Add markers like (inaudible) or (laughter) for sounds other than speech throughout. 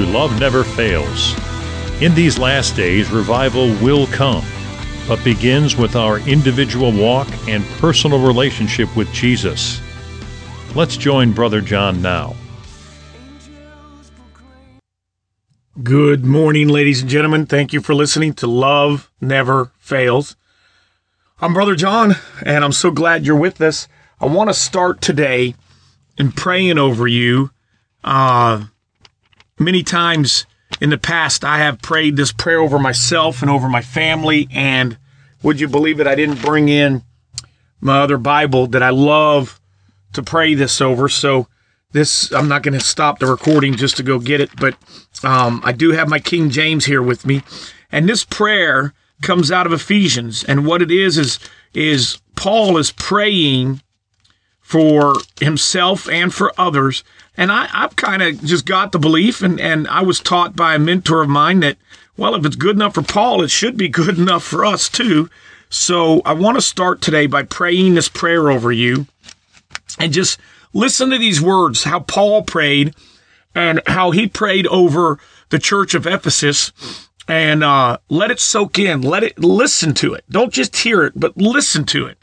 to Love Never Fails. In these last days, revival will come, but begins with our individual walk and personal relationship with Jesus. Let's join Brother John now. Good morning, ladies and gentlemen. Thank you for listening to Love Never Fails. I'm Brother John, and I'm so glad you're with us. I want to start today in praying over you. Uh, many times in the past, I have prayed this prayer over myself and over my family. And would you believe it? I didn't bring in my other Bible that I love to pray this over. So this, I'm not going to stop the recording just to go get it, but um, I do have my King James here with me. And this prayer comes out of Ephesians. And what it is, is, is Paul is praying for himself and for others. And I, I've kind of just got the belief, and, and I was taught by a mentor of mine that, well, if it's good enough for Paul, it should be (laughs) good enough for us too. So I want to start today by praying this prayer over you and just listen to these words, how Paul prayed and how he prayed over the church of Ephesus and uh, let it soak in. Let it listen to it. Don't just hear it, but listen to it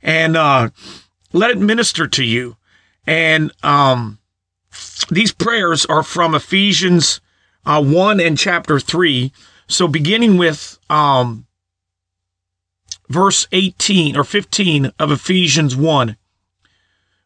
and uh, let it minister to you. And um, these prayers are from Ephesians uh, 1 and chapter 3. So beginning with um, verse 18 or 15 of Ephesians 1.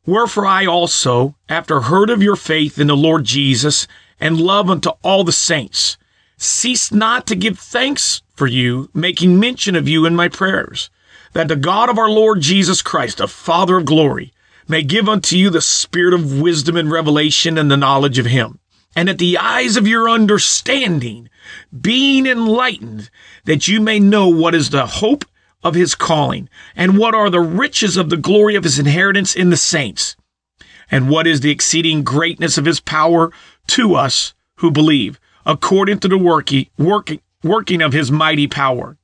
Wherefore I also, after heard of your faith in the Lord Jesus and love unto all the saints, cease not to give thanks for you, making mention of you in my prayers, that the God of our Lord Jesus Christ, the Father of glory, may give unto you the spirit of wisdom and revelation and the knowledge of him, and that the eyes of your understanding being enlightened, that you may know what is the hope of his calling, and what are the riches of the glory of his inheritance in the saints, and what is the exceeding greatness of his power to us who believe, according to the working, working, working of his mighty power,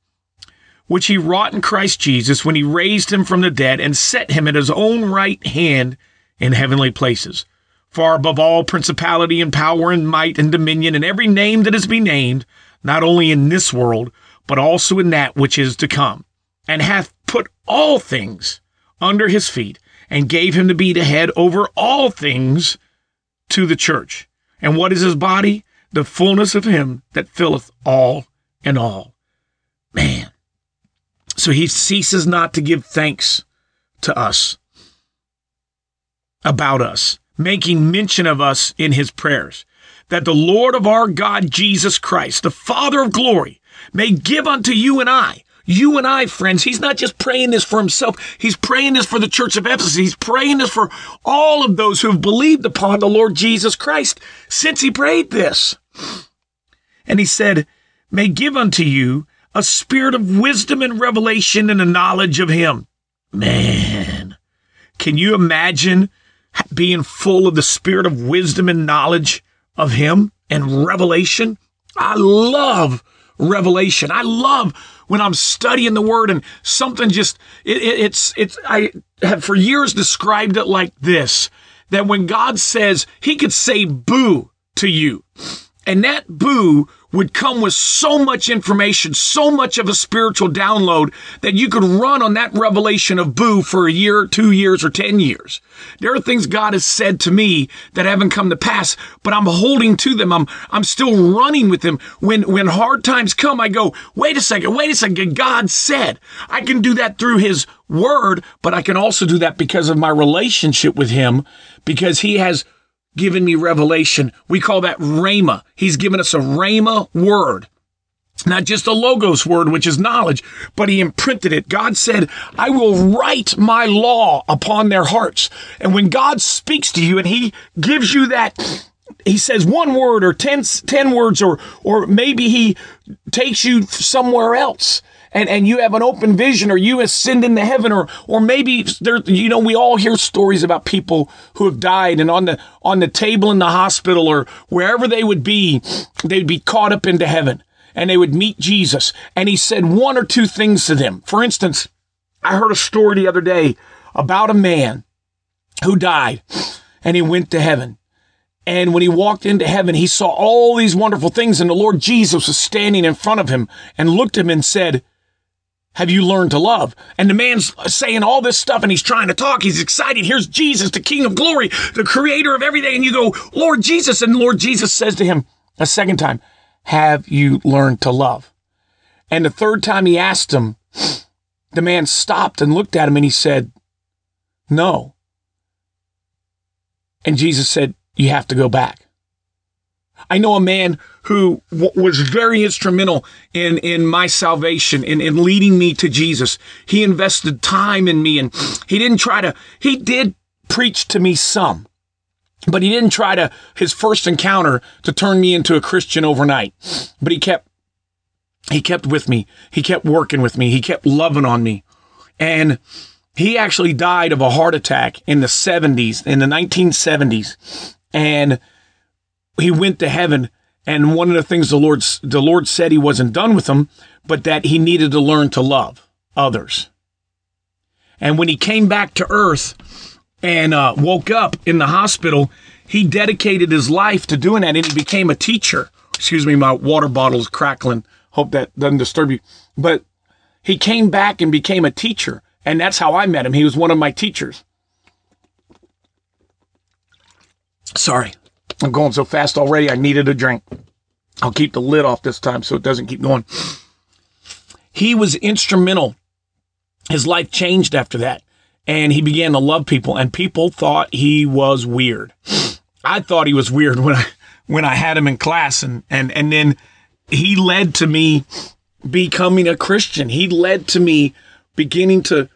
which he wrought in Christ Jesus when he raised him from the dead and set him at his own right hand in heavenly places, far above all principality and power and might and dominion and every name that is be named, not only in this world, but also in that which is to come and hath put all things under his feet, and gave him to be the head over all things to the church. And what is his body? The fullness of him that filleth all in all. Man. So he ceases not to give thanks to us about us, making mention of us in his prayers, that the Lord of our God Jesus Christ, the Father of glory, may give unto you and I you and I, friends, he's not just praying this for himself. He's praying this for the church of Ephesus. He's praying this for all of those who have believed upon the Lord Jesus Christ since he prayed this. And he said, may give unto you a spirit of wisdom and revelation and a knowledge of him. Man, can you imagine being full of the spirit of wisdom and knowledge of him and revelation? I love revelation. I love when I'm studying the word and something just, it, it, it's, it's, I have for years described it like this, that when God says he could say boo to you and that boo would come with so much information, so much of a spiritual download that you could run on that revelation of boo for a year, two years, or 10 years. There are things God has said to me that haven't come to pass, but I'm holding to them. I'm, I'm still running with them. When, when hard times come, I go, wait a second, wait a second. God said I can do that through his word, but I can also do that because of my relationship with him, because he has given me revelation. We call that Rhema. He's given us a Rhema word. It's not just a logos word, which is knowledge, but he imprinted it. God said, I will write my law upon their hearts. And when God speaks to you and he gives you that, he says one word or ten, 10 words, or, or maybe he takes you somewhere else. And, and you have an open vision or you ascend into heaven or or maybe there you know we all hear stories about people who have died and on the on the table in the hospital or wherever they would be they'd be caught up into heaven and they would meet Jesus. And he said one or two things to them. For instance, I heard a story the other day about a man who died and he went to heaven. And when he walked into heaven, he saw all these wonderful things. And the Lord Jesus was standing in front of him and looked at him and said, have you learned to love? And the man's saying all this stuff and he's trying to talk. He's excited. Here's Jesus, the King of glory, the creator of everything. And you go, Lord Jesus. And Lord Jesus says to him a second time, have you learned to love? And the third time he asked him, the man stopped and looked at him and he said, No. And Jesus said, You have to go back. I know a man who w- was very instrumental in, in my salvation, in, in leading me to Jesus. He invested time in me and he didn't try to, he did preach to me some, but he didn't try to, his first encounter, to turn me into a Christian overnight. But he kept, he kept with me. He kept working with me. He kept loving on me. And he actually died of a heart attack in the 70s, in the 1970s. And he went to heaven. And one of the things the Lord, the Lord said he wasn't done with him, but that he needed to learn to love others. And when he came back to earth, and uh, woke up in the hospital, he dedicated his life to doing that and he became a teacher. Excuse me, my water bottle's crackling. Hope that doesn't disturb you. But he came back and became a teacher. And that's how I met him. He was one of my teachers. Sorry, I'm going so fast already. I needed a drink. I'll keep the lid off this time so it doesn't keep going. He was instrumental. His life changed after that and he began to love people and people thought he was weird. I thought he was weird when I when I had him in class and and and then he led to me becoming a Christian. He led to me beginning to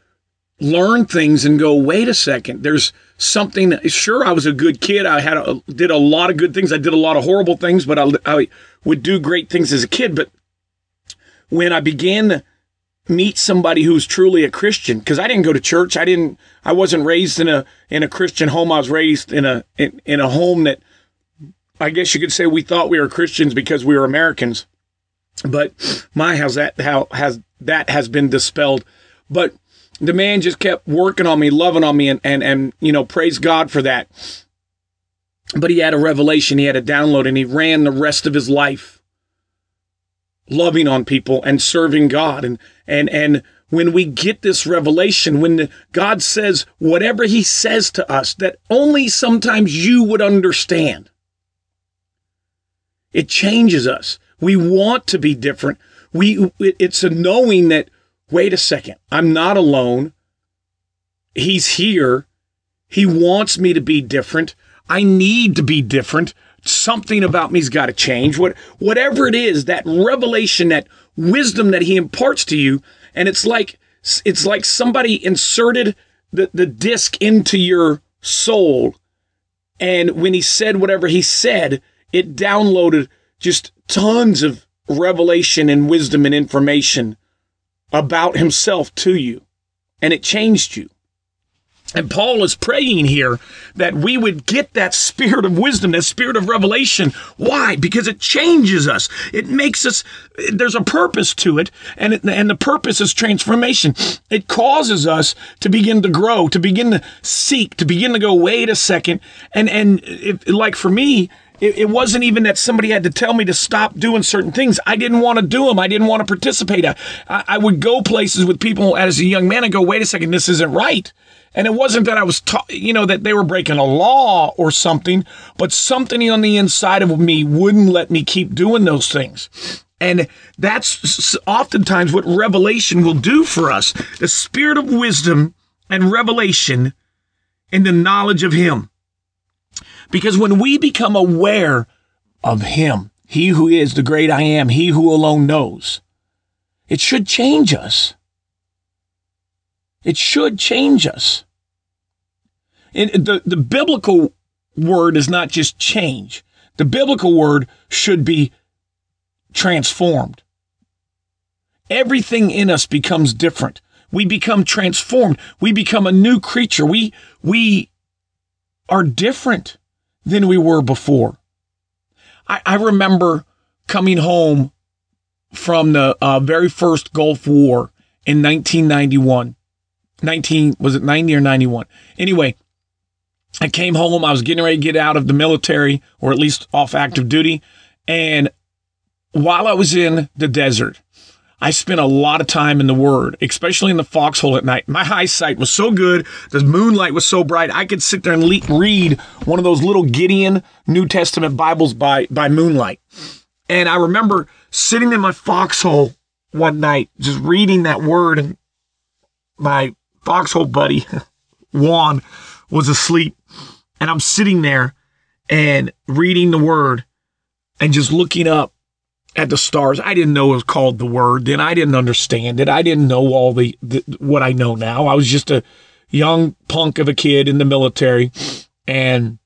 learn things and go, wait a second, there's something. Sure, I was a good kid. I had a, did a lot of good things. I did a lot of horrible things, but I, I would do great things as a kid. But when I began to meet somebody who's truly a Christian because I didn't go to church. I didn't. I wasn't raised in a in a Christian home. I was raised in a in, in a home that I guess you could say we thought we were Christians because we were Americans. But my how's that how has that has been dispelled. But the man just kept working on me, loving on me, and and and you know praise God for that. But he had a revelation, he had a download, and he ran the rest of his life loving on people and serving God. And, and, and when we get this revelation, when God says whatever he says to us that only sometimes you would understand, it changes us. We want to be different. We, it's a knowing that, wait a second, I'm not alone. He's here. He wants me to be different. I need to be different something about me's got to change. What whatever it is, that revelation, that wisdom that he imparts to you, and it's like it's like somebody inserted the, the disc into your soul. And when he said whatever he said, it downloaded just tons of revelation and wisdom and information about himself to you. And it changed you. And Paul is praying here that we would get that spirit of wisdom, that spirit of revelation. Why? Because it changes us. It makes us, there's a purpose to it, and, it, and the purpose is transformation. It causes us to begin to grow, to begin to seek, to begin to go, wait a second. And, and if, like for me, it, it, wasn't even that somebody had to tell me to stop doing certain things. I didn't want to do them. I didn't want to participate. I, I would go places with people as a young man and go, wait a second, this isn't right. And it wasn't that I was, ta- you know, that they were breaking a law or something, but something on the inside of me wouldn't let me keep doing those things. And that's oftentimes what revelation will do for us the spirit of wisdom and revelation and the knowledge of Him. Because when we become aware of Him He who is the great I am, he who alone knows. It should change us. It should change us. And the, the biblical word is not just change. The biblical word should be transformed. Everything in us becomes different. We become transformed. We become a new creature. We, we are different than we were before. I, I remember coming home from the uh, very first Gulf War in 1991. 19, was it 90 or 91? Anyway, I came home. I was getting ready to get out of the military or at least off active duty. And while I was in the desert, I spent a lot of time in the Word, especially in the foxhole at night. My eyesight was so good, the moonlight was so bright, I could sit there and le- read one of those little Gideon New Testament Bibles by by moonlight. And I remember sitting in my foxhole one night, just reading that Word, and my foxhole buddy (laughs) Juan was asleep, and I'm sitting there and reading the Word and just looking up at the stars. I didn't know it was called the word then. I didn't understand it. I didn't know all the, the, what I know now. I was just a young punk of a kid in the military. And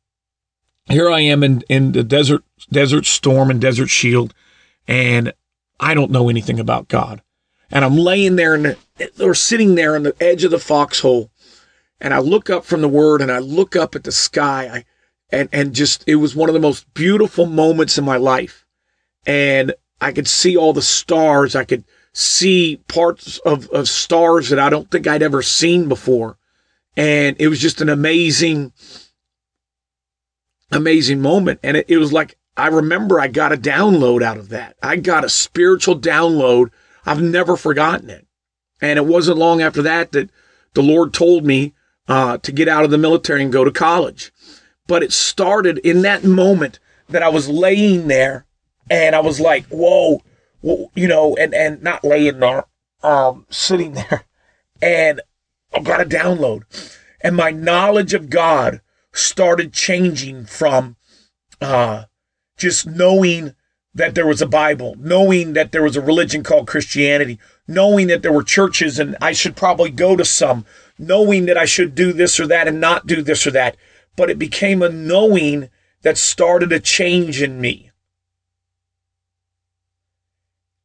here I am in, in the desert, desert storm and desert shield. And I don't know anything about God. And I'm laying there and or sitting there on the edge of the foxhole. And I look up from the word and I look up at the sky. I, and, and just, it was one of the most beautiful moments in my life and I could see all the stars. I could see parts of, of stars that I don't think I'd ever seen before. And it was just an amazing, amazing moment. And it, it was like, I remember I got a download out of that. I got a spiritual download. I've never forgotten it. And it wasn't long after that that the Lord told me uh, to get out of the military and go to college. But it started in that moment that I was laying there and I was like, whoa, you know, and, and not laying there, um, sitting there. And I got a download. And my knowledge of God started changing from uh, just knowing that there was a Bible, knowing that there was a religion called Christianity, knowing that there were churches and I should probably go to some, knowing that I should do this or that and not do this or that. But it became a knowing that started a change in me.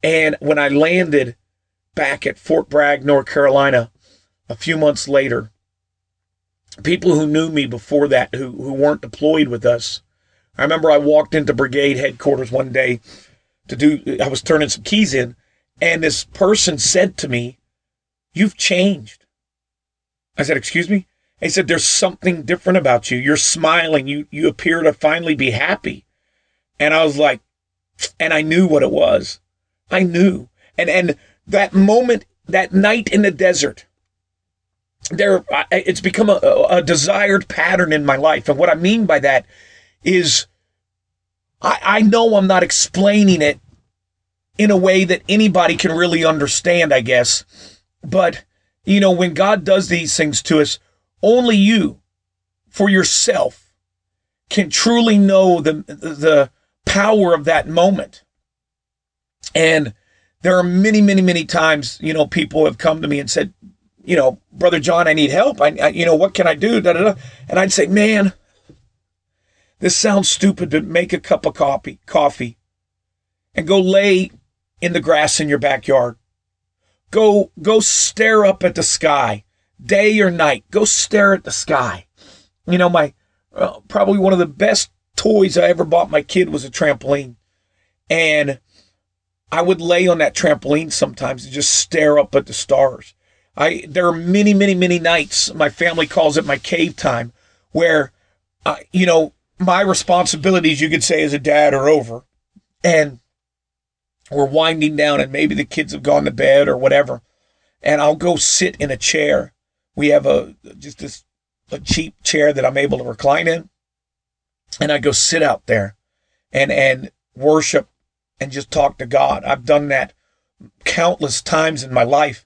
And when I landed back at Fort Bragg, North Carolina, a few months later, people who knew me before that, who, who weren't deployed with us, I remember I walked into brigade headquarters one day to do, I was turning some keys in, and this person said to me, You've changed. I said, Excuse me? He said, There's something different about you. You're smiling. You, you appear to finally be happy. And I was like, and I knew what it was. I knew. And and that moment, that night in the desert, there it's become a, a desired pattern in my life. And what I mean by that is I, I know I'm not explaining it in a way that anybody can really understand, I guess. But, you know, when God does these things to us, only you for yourself can truly know the, the power of that moment. And there are many, many, many times, you know, people have come to me and said, you know, brother John, I need help. I, I you know, what can I do? Da, da, da. And I'd say, man, this sounds stupid, but make a cup of coffee, coffee, and go lay in the grass in your backyard. Go, go stare up at the sky, day or night. Go stare at the sky. You know, my uh, probably one of the best toys I ever bought my kid was a trampoline, and I would lay on that trampoline sometimes and just stare up at the stars. I there are many, many, many nights. My family calls it my cave time, where, uh, you know, my responsibilities, you could say, as a dad, are over, and we're winding down, and maybe the kids have gone to bed or whatever, and I'll go sit in a chair. We have a just this a cheap chair that I'm able to recline in, and I go sit out there, and and worship and just talk to God. I've done that countless times in my life,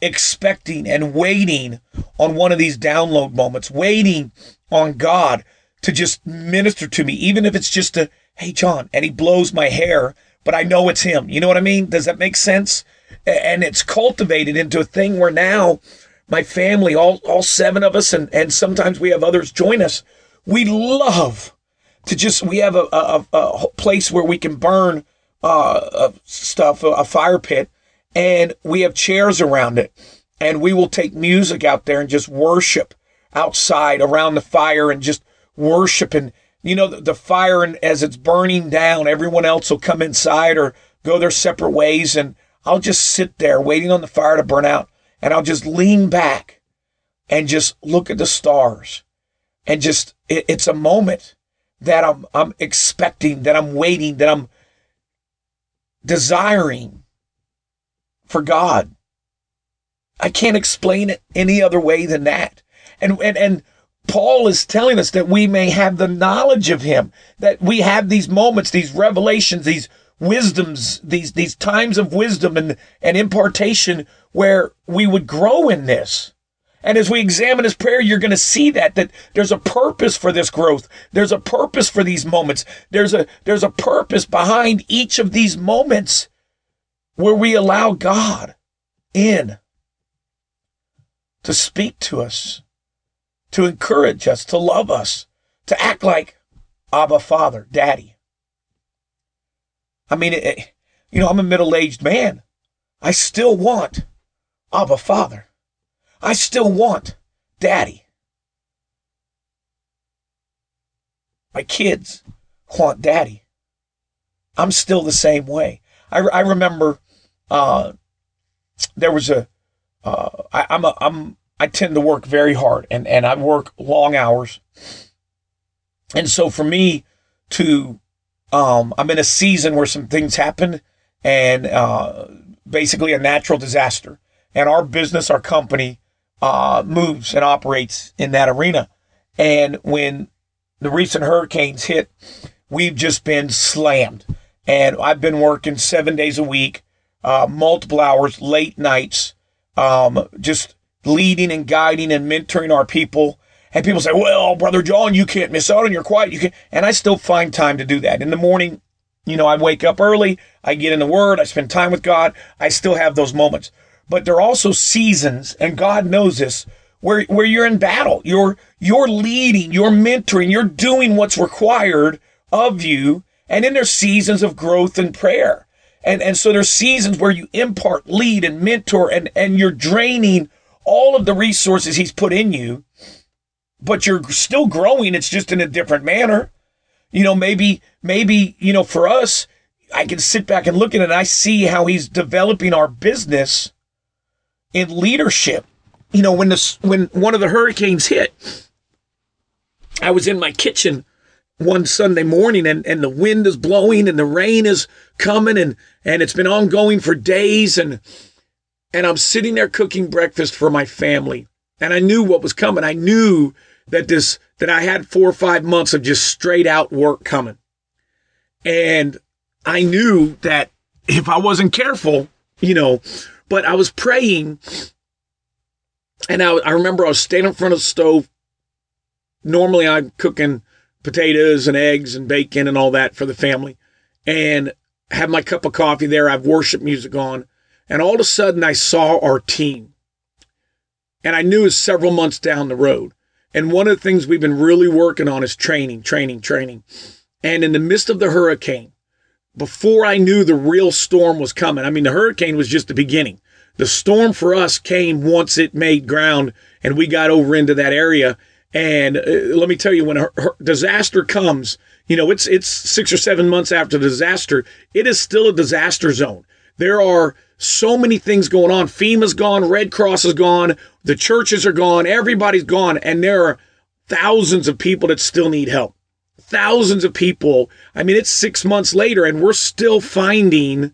expecting and waiting on one of these download moments, waiting on God to just minister to me, even if it's just a, hey, John, and he blows my hair, but I know it's him. You know what I mean? Does that make sense? And it's cultivated into a thing where now my family, all, all seven of us, and, and sometimes we have others join us, we love to just, we have a, a, a place where we can burn uh, stuff, a fire pit, and we have chairs around it. And we will take music out there and just worship outside around the fire and just worship. And, you know, the, the fire, and as it's burning down, everyone else will come inside or go their separate ways. And I'll just sit there waiting on the fire to burn out. And I'll just lean back and just look at the stars. And just, it, it's a moment that I'm, I'm expecting, that I'm waiting, that I'm desiring for God. I can't explain it any other way than that. And, and, and Paul is telling us that we may have the knowledge of him, that we have these moments, these revelations, these wisdoms, these, these times of wisdom and, and impartation where we would grow in this. And as we examine his prayer, you're going to see that, that there's a purpose for this growth. There's a purpose for these moments. There's a, there's a purpose behind each of these moments where we allow God in to speak to us, to encourage us, to love us, to act like Abba Father, Daddy. I mean, it, you know, I'm a middle aged man. I still want Abba Father. I still want Daddy. My kids want Daddy. I'm still the same way. I, I remember uh, there was a uh, I, I'm a I'm I tend to work very hard and and I work long hours, and so for me to um, I'm in a season where some things happen and uh, basically a natural disaster, and our business, our company, uh, moves and operates in that arena, and when the recent hurricanes hit, we've just been slammed, and I've been working seven days a week uh, multiple hours, late nights, um, just leading and guiding and mentoring our people. And people say, well, Brother John, you can't miss out on your quiet. You can And I still find time to do that. In the morning, you know, I wake up early, I get in the Word, I spend time with God. I still have those moments. But there are also seasons, and God knows this, where, where you're in battle. You're, you're leading, you're mentoring, you're doing what's required of you. And then there's seasons of growth and prayer. And, and so there's seasons where you impart, lead, and mentor, and, and you're draining all of the resources he's put in you, but you're still growing. It's just in a different manner. You know, maybe, maybe, you know, for us, I can sit back and look at it and I see how he's developing our business in leadership. You know, when this, when one of the hurricanes hit, I was in my kitchen one Sunday morning and, and the wind is blowing and the rain is coming and, and it's been ongoing for days and and I'm sitting there cooking breakfast for my family. And I knew what was coming. I knew that this that I had four or five months of just straight out work coming. And I knew that if I wasn't careful, you know, but I was praying and I, I remember I was standing in front of the stove. Normally I'm cooking potatoes and eggs and bacon and all that for the family. And have my cup of coffee there. I have worship music on. And all of a sudden I saw our team. And I knew it was several months down the road. And one of the things we've been really working on is training, training, training. And in the midst of the hurricane, before I knew the real storm was coming, I mean, the hurricane was just the beginning. The storm for us came once it made ground and we got over into that area and uh, let me tell you, when a, disaster comes, you know, it's it's six or seven months after the disaster. It is still a disaster zone. There are so many things going on. FEMA's gone, Red Cross is gone, the churches are gone, everybody's gone, and there are thousands of people that still need help. Thousands of people. I mean, it's six months later, and we're still finding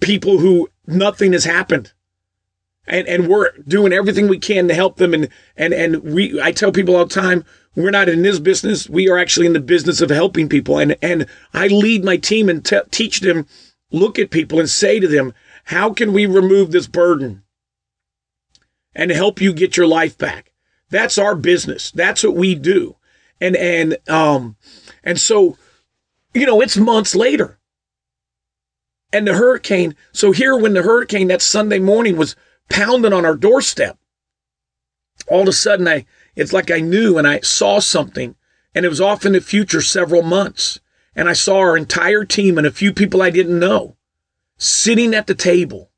people who nothing has happened. And and we're doing everything we can to help them. And and and we I tell people all the time we're not in this business. We are actually in the business of helping people. And and I lead my team and te- teach them look at people and say to them how can we remove this burden and help you get your life back? That's our business. That's what we do and and um and so you know, it's months later. And the hurricane, so here when the hurricane that Sunday morning was pounding on our doorstep, all of a sudden I it's like I knew and I saw something and it was off in the future several months. And I saw our entire team and a few people I didn't know sitting at the table.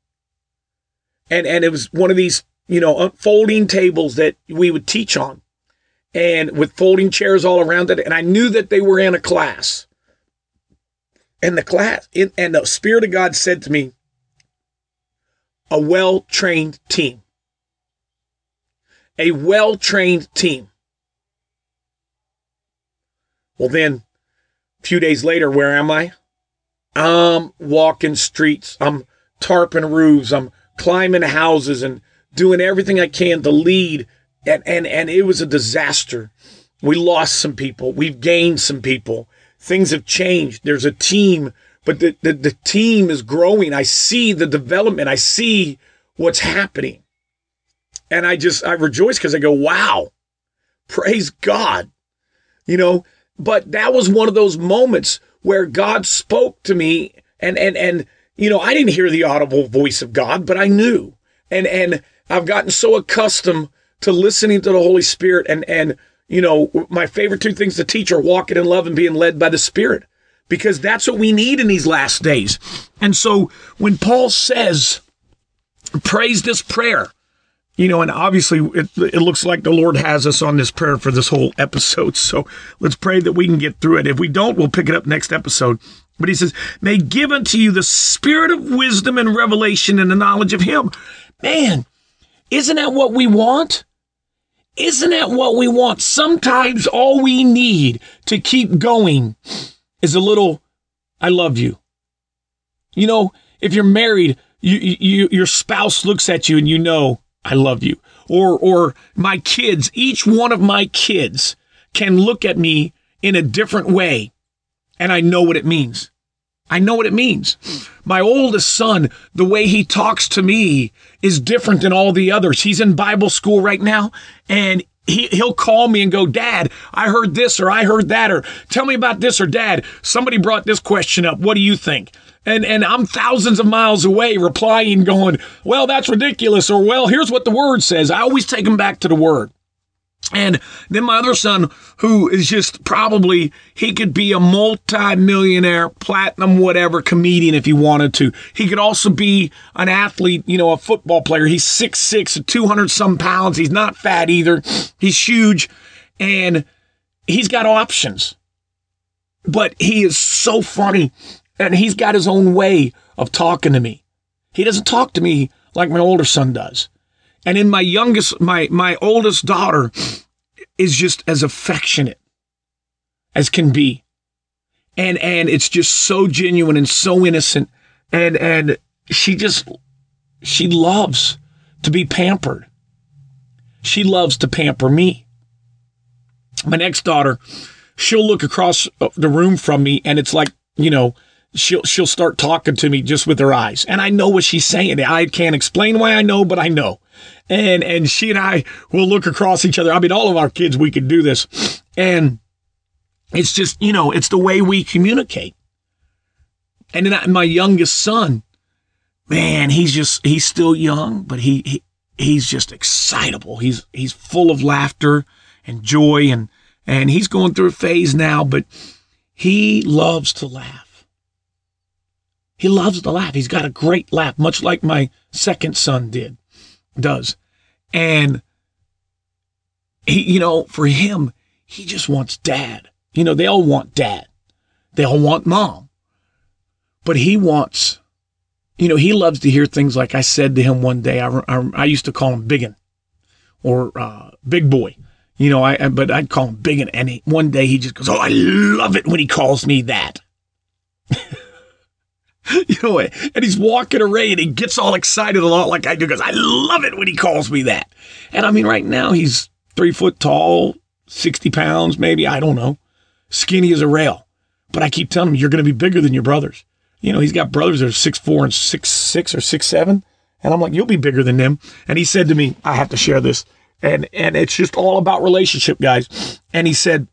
And and it was one of these, you know, folding tables that we would teach on and with folding chairs all around it. And I knew that they were in a class. And the class, and the Spirit of God said to me, a well trained team. A well trained team. Well, then a few days later, where am I? I'm walking streets. I'm tarping roofs. I'm climbing houses and doing everything I can to lead and and and it was a disaster. We lost some people. We've gained some people. Things have changed. There's a team, but the, the, the team is growing. I see the development. I see what's happening. And I just I rejoice because I go, wow, praise God. You know, but that was one of those moments where God spoke to me and and and you know, I didn't hear the audible voice of God, but I knew. And and I've gotten so accustomed to listening to the Holy Spirit and and you know my favorite two things to teach are walking in love and being led by the Spirit because that's what we need in these last days. And so when Paul says, "Prays this prayer," you know, and obviously it, it looks like the Lord has us on this prayer for this whole episode. (laughs) So let's pray that we can get through it. If we don't, we'll pick it up next episode. But he says, "May give unto you the spirit of wisdom and revelation and the knowledge of Him." Man, isn't that what we want? Isn't that what we want? Sometimes all we need to keep going is a little, I love you. You know, if you're married, you, you, your spouse looks at you and you know, I love you. Or, or my kids, each one of my kids can look at me in a different way and I know what it means. I know what it means. My oldest son, the way he talks to me is different than all the others. He's in Bible school right now and he, he'll call me and go, Dad, I heard this or I heard that or tell me about this or Dad, somebody brought this question up. What do you think? And, and I'm thousands of miles away replying, going, Well, that's ridiculous. Or, Well, here's what the word says. I always take him back to the word. And then my other son, who is just probably, he could be a multi-millionaire, platinum, whatever comedian if he wanted to. He could also be an athlete, you know, a football player. He's 6'6", 200 some pounds. He's not fat either. He's huge and he's got options. But he is so funny and he's got his own way of talking to me. He doesn't talk to me like my older son does. And in my youngest, my, my oldest daughter is just as affectionate as can be. And, and it's just so genuine and so innocent. And, and she just, she loves to be pampered. She loves to pamper me. My next daughter, she'll look across the room from me and it's like, you know, she'll she'll start talking to me just with her eyes and i know what she's saying i can't explain why i know but i know and and she and i will look across each other. I mean all of our kids we can do this. And it's just you know it's the way we communicate. And then my youngest son man he's just he's still young but he, he he's just excitable. He's he's full of laughter and joy and and he's going through a phase now but he loves to laugh. He loves to laugh. He's got a great laugh, much like my second son did, does. And he, you know, for him, he just wants dad. You know, they all want dad. They all want mom. But he wants, you know, he loves to hear things like I said to him one day. I, I, I used to call him Biggin or uh, Big Boy. You know, I, but I'd call him Biggin. And he, one day he just goes, Oh, I love it when he calls me that. (laughs) (laughs) you know, and he's walking away and he gets all excited a lot like I do because I love it when he calls me that. And I mean, right now he's three foot tall, 60 pounds, maybe. I don't know. Skinny as a rail. But I keep telling him, you're going to be bigger than your brothers. You know, he's got brothers that are six four and six six or six seven. And I'm like, you'll be bigger than them. And he said to me, I have to share this. And and it's just all about relationship, guys. And he said,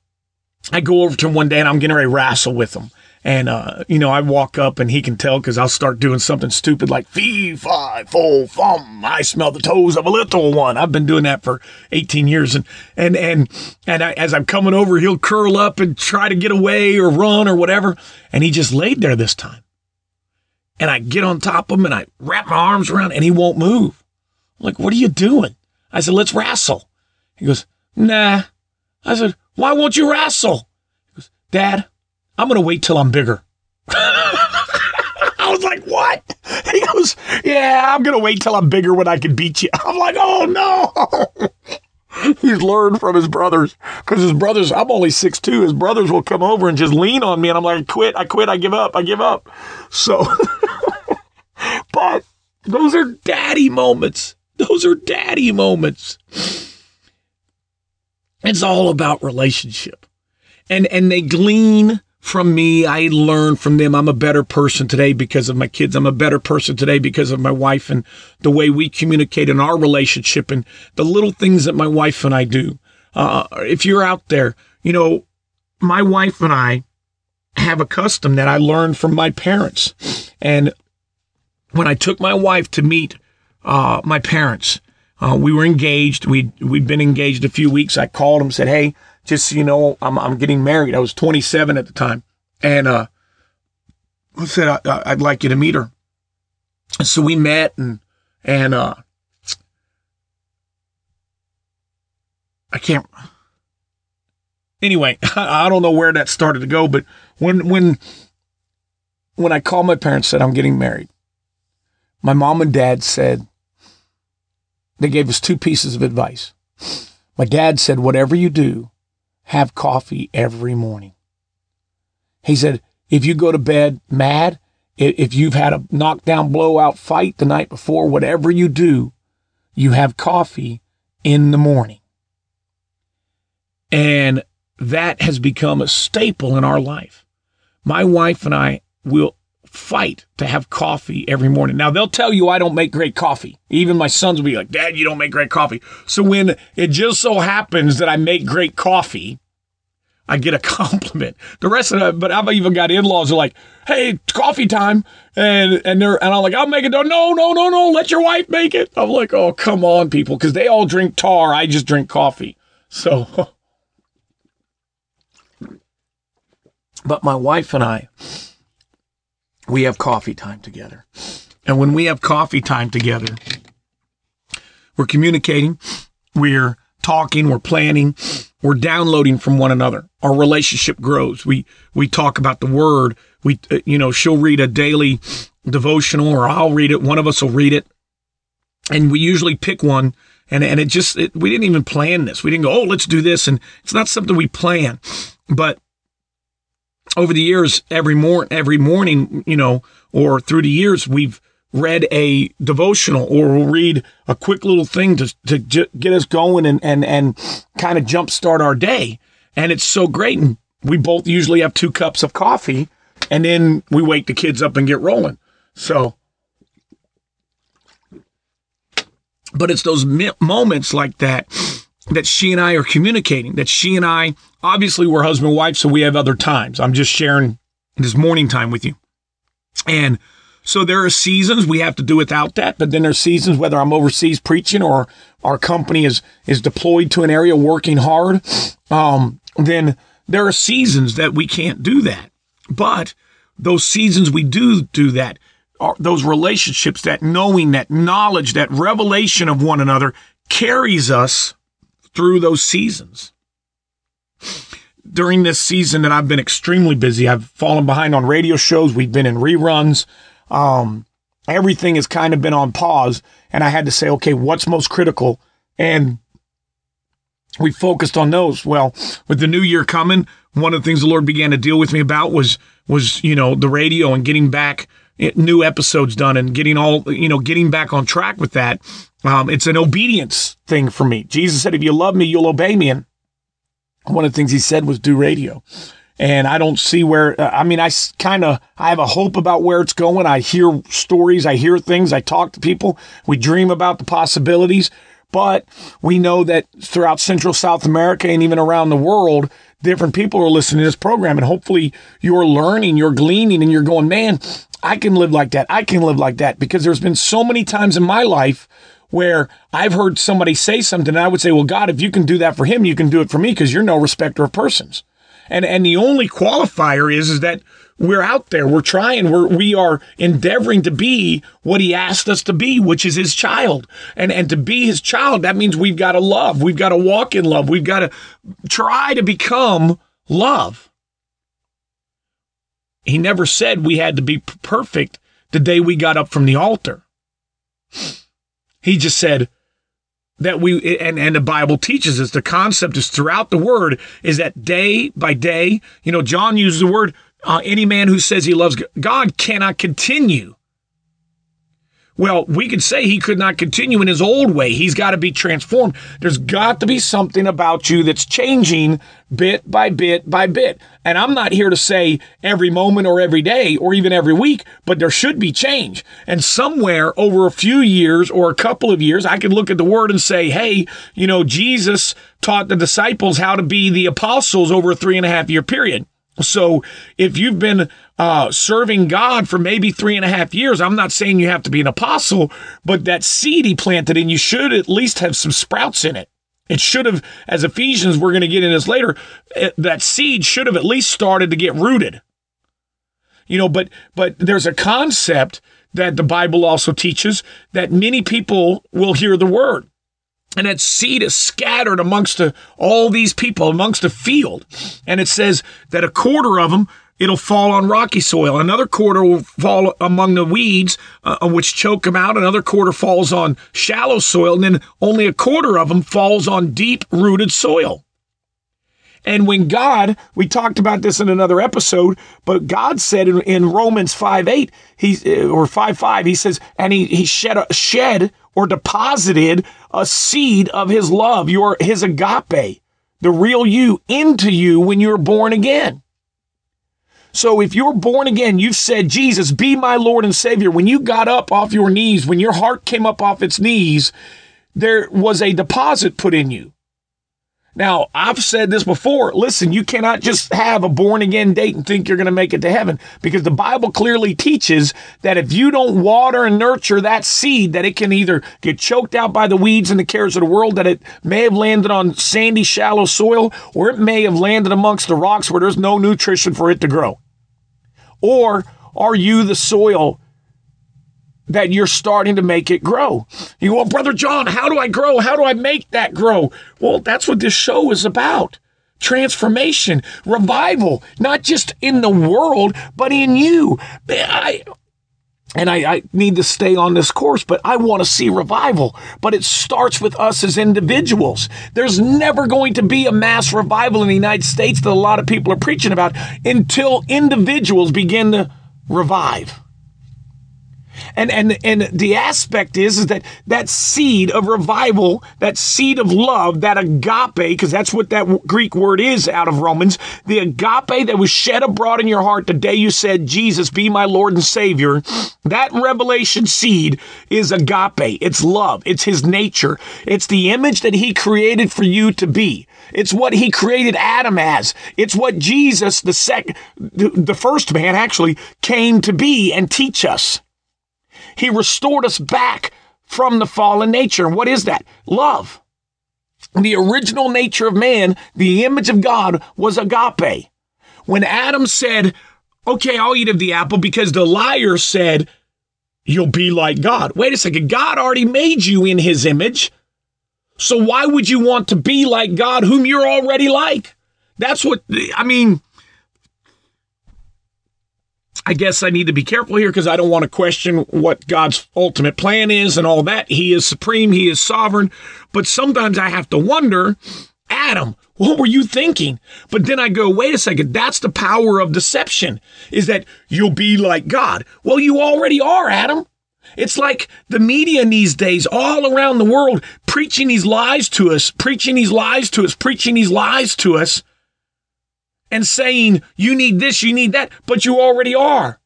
I go over to him one day and I'm getting ready to wrestle with him and uh, you know, I walk up and he can tell because I'll start doing something stupid like fee, fi, fo, fum. I smell the toes of a little one. I've been doing that for 18 years, and and and and I, as I'm coming over, he'll curl up and try to get away or run or whatever, and he just laid there this time. And I get on top of him and I wrap my arms around, and he won't move. I'm like, what are you doing? I said, let's wrestle. He goes, nah. I said, why won't you wrestle? He goes, Dad, I'm going to wait till I'm bigger. I was like, what? He goes, yeah, I'm going to wait till I'm bigger when I can beat you. I'm like, oh no. He's learned from his brothers because his brothers, I'm only 6'2. His brothers will come over and just lean on me. And I'm like, I quit, I quit, I give up, I give up. So, (laughs) but those are daddy moments. Those are daddy moments. It's all about relationship. And and they glean from me. I learn from them. I'm a better person today because of my kids. I'm a better person today because of my wife and the way we communicate in our relationship and the little things that my wife and I do. Uh, if you're out there, you know, my wife and I have a custom that I learned from my parents. And when I took my wife to meet uh, my parents, uh, we were engaged. We we'd been engaged a few weeks. I called him, said, "Hey, just you know, I'm I'm getting married." I was 27 at the time, and uh, I said I, would like you to meet her. So we met, and and uh, I can't. Anyway, (laughs) I don't know where that started to go, but when when when I called my parents, said I'm getting married, my mom and dad said they gave us two pieces of advice. My dad said, whatever you do, have coffee every morning. He said, if you go to bed mad, if you've had a knockdown blowout fight the night before, whatever you do, you have coffee in the morning. And that has become a staple in our life. My wife and I will fight to have coffee every morning. Now they'll tell you I don't make great coffee. Even my sons will be like, Dad, you don't make great coffee. So when it just so happens that I make great coffee, I get a (laughs) compliment. The rest of it, but I've even got in-laws are like, "Hey, coffee time," and and they're and I'm like, "I'll make it." No, no, no, no, let your wife make it. I'm like, "Oh, come on, people," because they all drink tar. I just drink coffee. So, (laughs) but my wife and I, we have coffee time together. And when we have coffee time together, we're communicating, we're talking, we're planning, we're downloading from one another. Our relationship grows. We we talk about the word. We uh, you know, she'll read a daily devotional or I'll read it. One of us will read it. And we usually pick one and and it just it, we didn't even plan this. We didn't go, "Oh, let's do this." And it's not something we plan. But over the years, every morning, every morning, you know, or through the years, we've read a devotional or we'll read a quick little thing to, to j- get us going and, and, and kind of jumpstart our day. And it's so great. And we both usually have two cups of coffee and then we wake the kids up and get rolling. So, but it's those mi- moments like that that she and I are communicating, that she and I, obviously we're husband and wife, so we have other times. I'm just sharing this morning time with you. And so there are seasons we have to do without that, but then there's seasons whether I'm overseas preaching or our company is is deployed to an area working hard, um, then there are seasons that we can't do that. But those seasons we do do that, are those relationships, that knowing, that knowledge, that revelation of one another carries us through those seasons. During this season that I've been extremely busy, I've fallen behind on radio shows. We've been in reruns. Um, everything has kind of been on pause. And I had to say, okay, what's most critical? And we focused on those. Well, with the new year coming, one of the things the Lord began to deal with me about was, was, you know, the radio and getting back eh, new episodes done and getting all, you know, getting back on track with that. Um, it's an obedience thing for me. Jesus said, if you love me, you'll obey me. And one of the things he said was do radio. And I don't see where, uh, I mean, I kind of, I have a hope about where it's going. I hear stories, I hear things, I talk to people, we dream about the possibilities. But we know that throughout Central South America and even around the world, different people are listening to this program. And hopefully you're learning, you're gleaning, and you're going, man, I can live like that. I can live like that. Because there's been so many times in my life where I've heard somebody say something and I would say, well, God, if you can do that for him, you can do it for me because you're no respecter of persons. And, and the only qualifier is, is that we're out there, we're trying, we're, we are endeavoring to be what he asked us to be, which is his child. And, and to be his child, that means we've got to love. We've got to walk in love. We've got to try to become love. He never said we had to be perfect the day we got up from the altar. He just said that we, and, and the Bible teaches us the concept is throughout the word is that day by day, you know, John uses the word, uh, any man who says he loves God cannot continue well, we could say he could not continue in his old way. He's got to be transformed. There's got to be something about you that's changing bit by bit by bit. And I'm not here to say every moment or every day or even every week, but there should be change. And somewhere over a few years or a couple of years, I could look at the word and say, hey, you know, Jesus taught the disciples how to be the apostles over a three and a half year period. So if you've been uh, serving God for maybe three and a half years, I'm not saying you have to be an apostle, but that seed he planted in you should at least have some sprouts in it. It should have, as Ephesians, we're going to get in this later, eh, that seed should have at least started to get rooted. You know, but but there's a concept that the Bible also teaches that many people will hear the word and that seed is scattered amongst the, all these people amongst the field. And it says that a quarter of them it'll fall on rocky soil. Another quarter will fall among the weeds uh, uh, which choke them out. Another quarter falls on shallow soil and then only a quarter of them falls on deep rooted soil and when God, we talked about this in another episode, but God said in, in Romans 5 8, he, uh, or 5 5, he says, and he, he shed, shed or deposited a seed of his love, your his agape, the real you, into you when you're born again. So if you're born again, you've said, Jesus, be my Lord and Savior. When you got up off your knees, when your heart came up off its knees, there was a deposit put in you. Now, I've said this before. Listen, you cannot just have a born again date and think you're going to make it to heaven because the Bible clearly teaches that if you don't water and nurture that seed, that it can either get choked out by the weeds and the cares of the world, that it may have landed on sandy, shallow soil, or it may have landed amongst the rocks where there's no nutrition for it to grow. Or are you the soil that you're starting to make it grow. You go, well, Brother John, how do I grow? How do I make that grow? Well, that's what this show is about. Transformation, revival, not just in the world, but in you. I, and I, I, need to stay on this course, but I want to see revival. But it starts with us as individuals. There's never going to be a mass revival in the United States that a lot of people are preaching about until individuals begin to revive. And and and the aspect is is that that seed of revival, that seed of love, that agape, because that's what that Greek word is out of Romans, the agape that was shed abroad in your heart the day you said, Jesus, be my Lord and Savior. That revelation seed is agape. It's love. It's his nature. It's the image that he created for you to be. It's what he created Adam as. It's what Jesus, the sec, the first man actually came to be and teach us. He restored us back from the fallen nature. And what is that? Love. The original nature of man, the image of God, was agape. When Adam said, Okay, I'll eat of the apple because the liar said, You'll be like God. Wait a second. God already made you in his image. So why would you want to be like God, whom you're already like? That's what, I mean, I guess I need to be careful here because I don't want to question what God's ultimate plan is and all that. He is supreme, He is sovereign. But sometimes I have to wonder, Adam, what were you thinking? But then I go, wait a second, that's the power of deception, is that you'll be like God. Well, you already are, Adam. It's like the media these days, all around the world, preaching these lies to us, preaching these lies to us, preaching these lies to us and saying you need this, you need that, but you already are.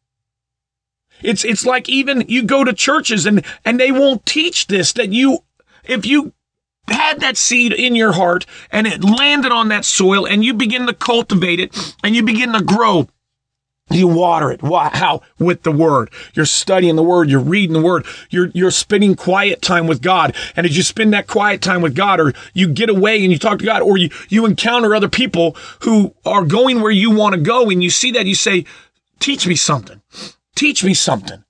It's it's like even you go to churches and and they won't teach this that you if you had that seed in your heart and it landed on that soil and you begin to cultivate it and you begin to grow you water it. How? With the word. You're studying the word. You're reading the word. You're, you're spending quiet time with God. And as you spend that quiet time with God, or you get away and you talk to God, or you, you encounter other people who are going where you want to go, and you see that, you say, teach me something. Teach me something.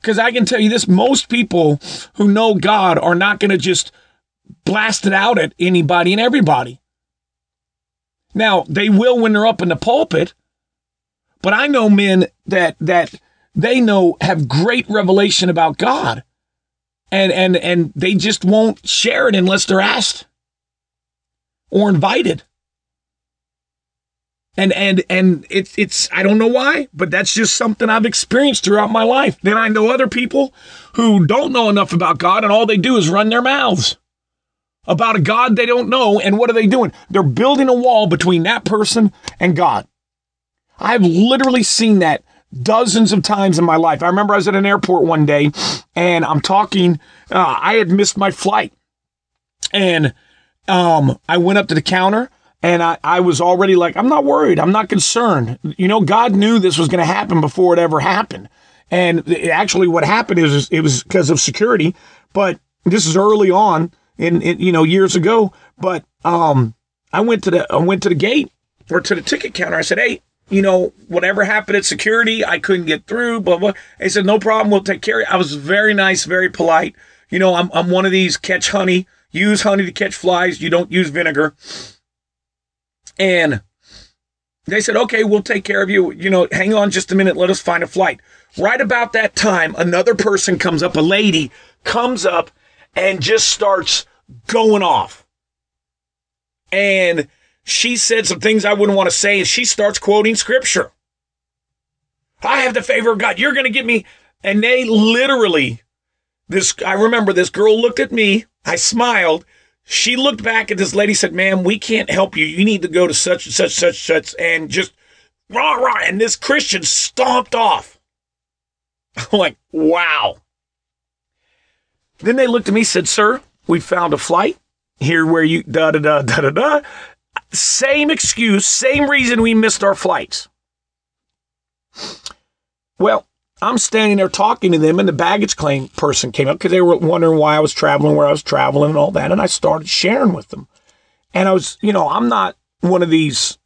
Because I can tell you this, most people who know God are not going to just blast it out at anybody and everybody. Now, they will when they're up in the pulpit, but I know men that that they know have great revelation about God. And and and they just won't share it unless they're asked or invited. And and and it's it's I don't know why, but that's just something I've experienced throughout my life. Then I know other people who don't know enough about God and all they do is run their mouths about a God they don't know. And what are they doing? They're building a wall between that person and God. I've literally seen that dozens of times in my life. I remember I was at an airport one day and I'm talking, uh, I had missed my flight. And um, I went up to the counter and I, I was already like, I'm not worried. I'm not concerned. You know, God knew this was going to happen before it ever happened. And actually, what happened is it was because of security, but this is early on in, in you know years ago. But um, I went to the I went to the gate or to the ticket counter. I said, "Hey, you know, whatever happened at security, I couldn't get through, blah, blah. They said, no problem. We'll take care of it. I was very nice, very polite. You know, I'm, I'm one of these catch honey, use honey to catch flies. You don't use vinegar. And they said, okay, we'll take care of you. You know, hang on just a minute. Let us find a flight. Right about that time, another person comes up, a lady comes up and just starts going off. And she said some things I wouldn't want to say, and she starts quoting scripture. I have the favor of God. You're going to get me. And they literally, this, I remember this girl looked at me. I smiled. She looked back at this lady, said, ma'am, we can't help you. You need to go to such and such, such, such, and just rah, rah. And this Christian stomped off. I'm like, wow. Then they looked at me, said, sir, we found a flight here where you da da da da da da. Same excuse, same reason we missed our flights. Well, I'm standing there talking to them, and the baggage claim person came up because they were wondering why I was traveling, where I was traveling, and all that. And I started sharing with them. And I was, you know, I'm not one of these.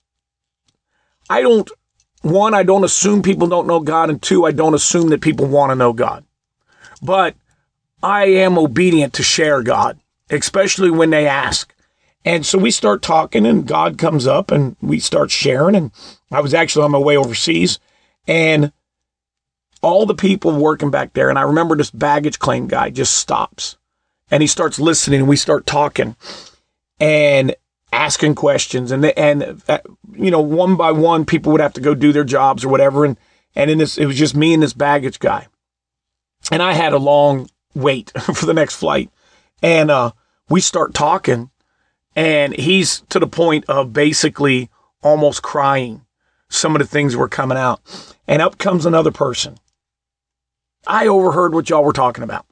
I don't, one, I don't assume people don't know God, and two, I don't assume that people want to know God. But I am obedient to share God, especially when they ask. And so we start talking, and God comes up, and we start sharing. And I was actually on my way overseas, and all the people working back there, and I remember this baggage claim guy just stops, and he starts listening, and we start talking, and asking questions, and and uh, you know, one by one, people would have to go do their jobs or whatever, and and in this, it was just me and this baggage guy, and I had a long wait (laughs) for the next flight, and uh, we start talking and he's to the point of basically almost crying. Some of the things were coming out. And up comes another person. I overheard what y'all were talking about.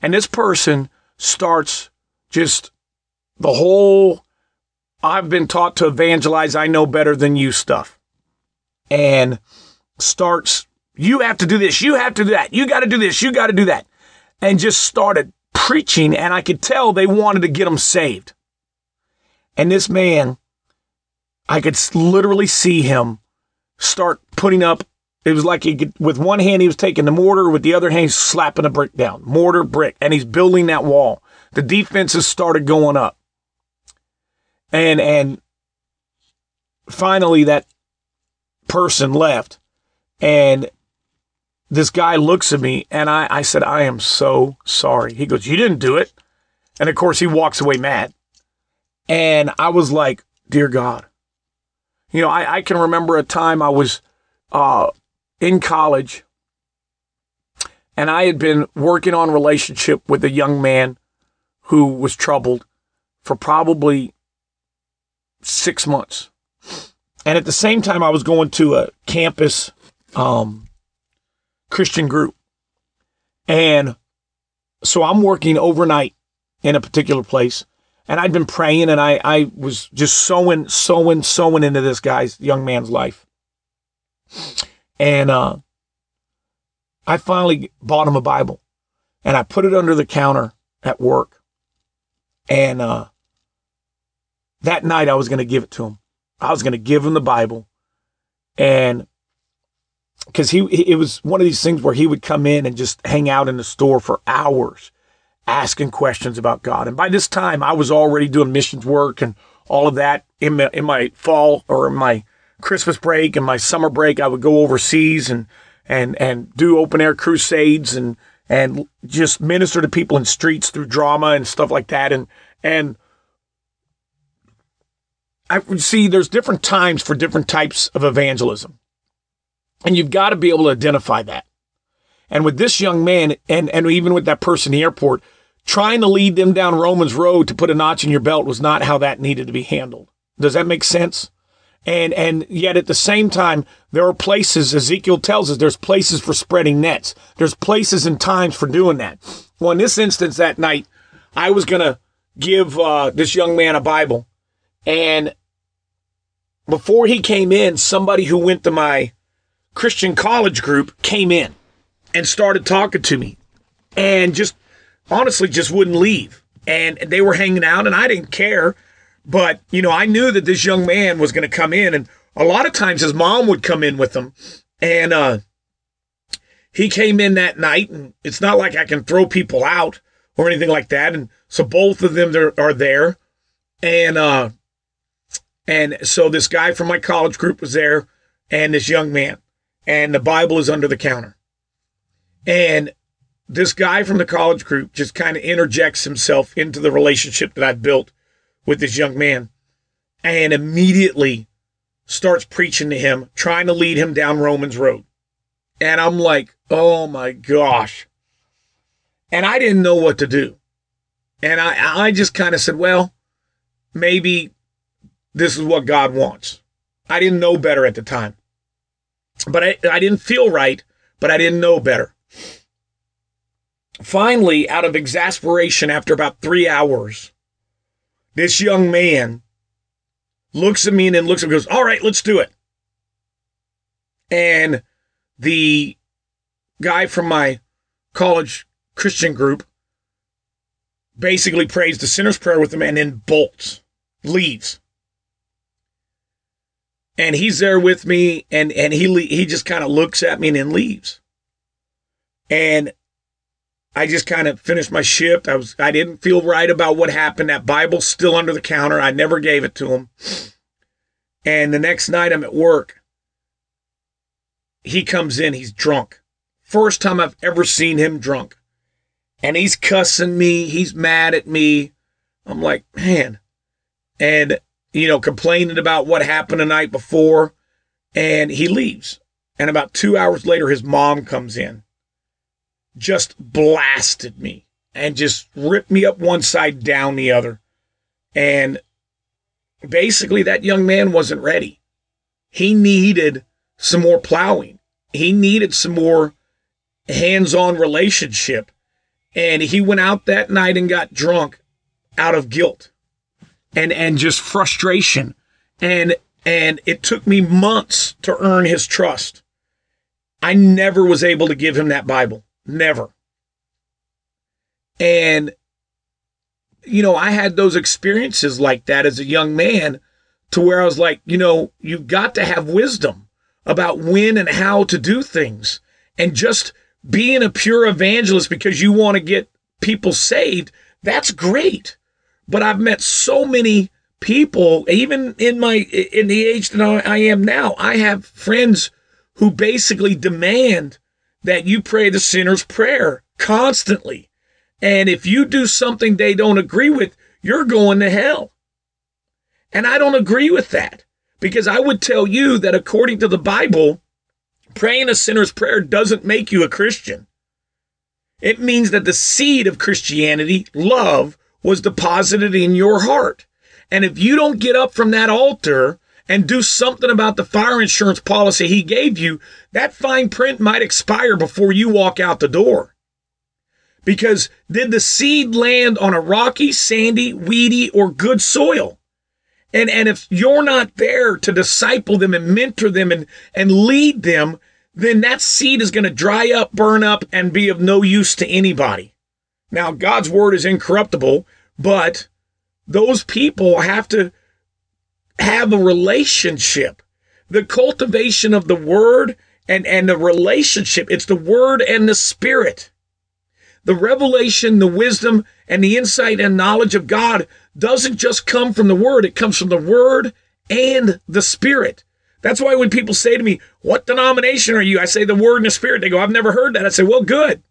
And this person starts just the whole I've been taught to evangelize, I know better than you stuff. And starts, you have to do this, you have to do that, you got to do this, you got to do that. And just started preaching. And I could tell they wanted to get them saved. And this man, I could literally see him start putting up. It was like he could, with one hand, he was taking the mortar, with the other hand, he's slapping a brick down, mortar, brick, and he's building that wall. The defenses started going up. And, and finally, that person left. And this guy looks at me, and I, I said, I am so sorry. He goes, You didn't do it. And of course, he walks away mad. And I was like, dear God. You know, I, I can remember a time I was uh, in college and I had been working on relationship with a young man who was troubled for probably six months. And at the same time, I was going to a campus um, Christian group. And so I'm working overnight in a particular place. And I'd been praying and I, I was just sowing, sowing, sowing into this guy's young man's life. And uh, I finally bought him a Bible and I put it under the counter at work. And uh, that night I was going to give it to him. I was going to give him the Bible. And because he, it was one of these things where he would come in and just hang out in the store for hours asking questions about God. And by this time, I was already doing missions work and all of that in my, in my fall or in my Christmas break and my summer break. I would go overseas and and and do open air crusades and and just minister to people in streets through drama and stuff like that. And and I see there's different times for different types of evangelism. And you've got to be able to identify that. And with this young man, and, and even with that person in the airport, trying to lead them down Romans Road to put a notch in your belt was not how that needed to be handled. Does that make sense? And and yet at the same time, there are places, Ezekiel tells us, there's places for spreading nets. There's places and times for doing that. Well, in this instance that night, I was gonna give uh, this young man a Bible, and before he came in, somebody who went to my Christian college group came in and started talking to me, and just honestly just wouldn't leave. And they were hanging out, and I didn't care but, you know, I knew that this young man was going to come in, and a lot of times his mom would come in with him. And uh, he came in that night, and it's not like I can throw people out or anything like that. And so both of them are there. And, uh, and so this guy from my college group was there, and this young man, and the Bible is under the counter. And this guy from the college group just kind of interjects himself into the relationship that I've built with this young man and immediately starts preaching to him, trying to lead him down Romans Road. And I'm like, oh my gosh. And I didn't know what to do. And I, I just kind of said, well, maybe this is what God wants. I didn't know better at the time. But I, I didn't feel right, but I didn't know better. Finally, out of exasperation, after about three hours, this young man looks at me and then looks and goes, All right, let's do it. And the guy from my college Christian group basically prays the sinner's prayer with him and then bolts, leaves. And he's there with me and, and he, he just kind of looks at me and then leaves. And I just kind of finished my shift. I was I didn't feel right about what happened. That Bible's still under the counter. I never gave it to him. And the next night I'm at work. He comes in, he's drunk. First time I've ever seen him drunk. And he's cussing me, he's mad at me. I'm like, man. And you know, complaining about what happened the night before and he leaves. And about 2 hours later his mom comes in just blasted me and just ripped me up one side, down the other. And basically, that young man wasn't ready. He needed some more plowing, he needed some more hands on relationship. And he went out that night and got drunk out of guilt and, and just frustration. And, and it took me months to earn his trust. I never was able to give him that Bible. Never. And, you know, I had those experiences like that as a young man to where I was like, you know, you've got to have wisdom about when and how to do things. And just being a pure evangelist because you want to get people saved, that's great. But I've met so many people, even in my in the age that I am now, I have friends who basically demand that you pray the sinner's prayer constantly. And if you do something they don't agree with, you're going to hell. And I don't agree with that because I would tell you that according to the Bible, praying a sinner's prayer doesn't make you a Christian. It means that the seed of Christianity, love, was deposited in your heart. And if you don't get up from that altar and do something about the fire insurance policy he gave you, that fine print might expire before you walk out the door. Because did the seed land on a rocky, sandy, weedy, or good soil? And, and if you're not there to disciple them and mentor them and, and lead them, then that seed is going to dry up, burn up, and be of no use to anybody. Now, God's word is incorruptible, but those people have to have a relationship. The cultivation of the word and, and the relationship, it's the word and the spirit. The revelation, the wisdom, and the insight and knowledge of God doesn't just come from the word, it comes from the word and the spirit. That's why when people say to me, What denomination are you? I say the word and the spirit. They go, I've never heard that. I say, Well, good.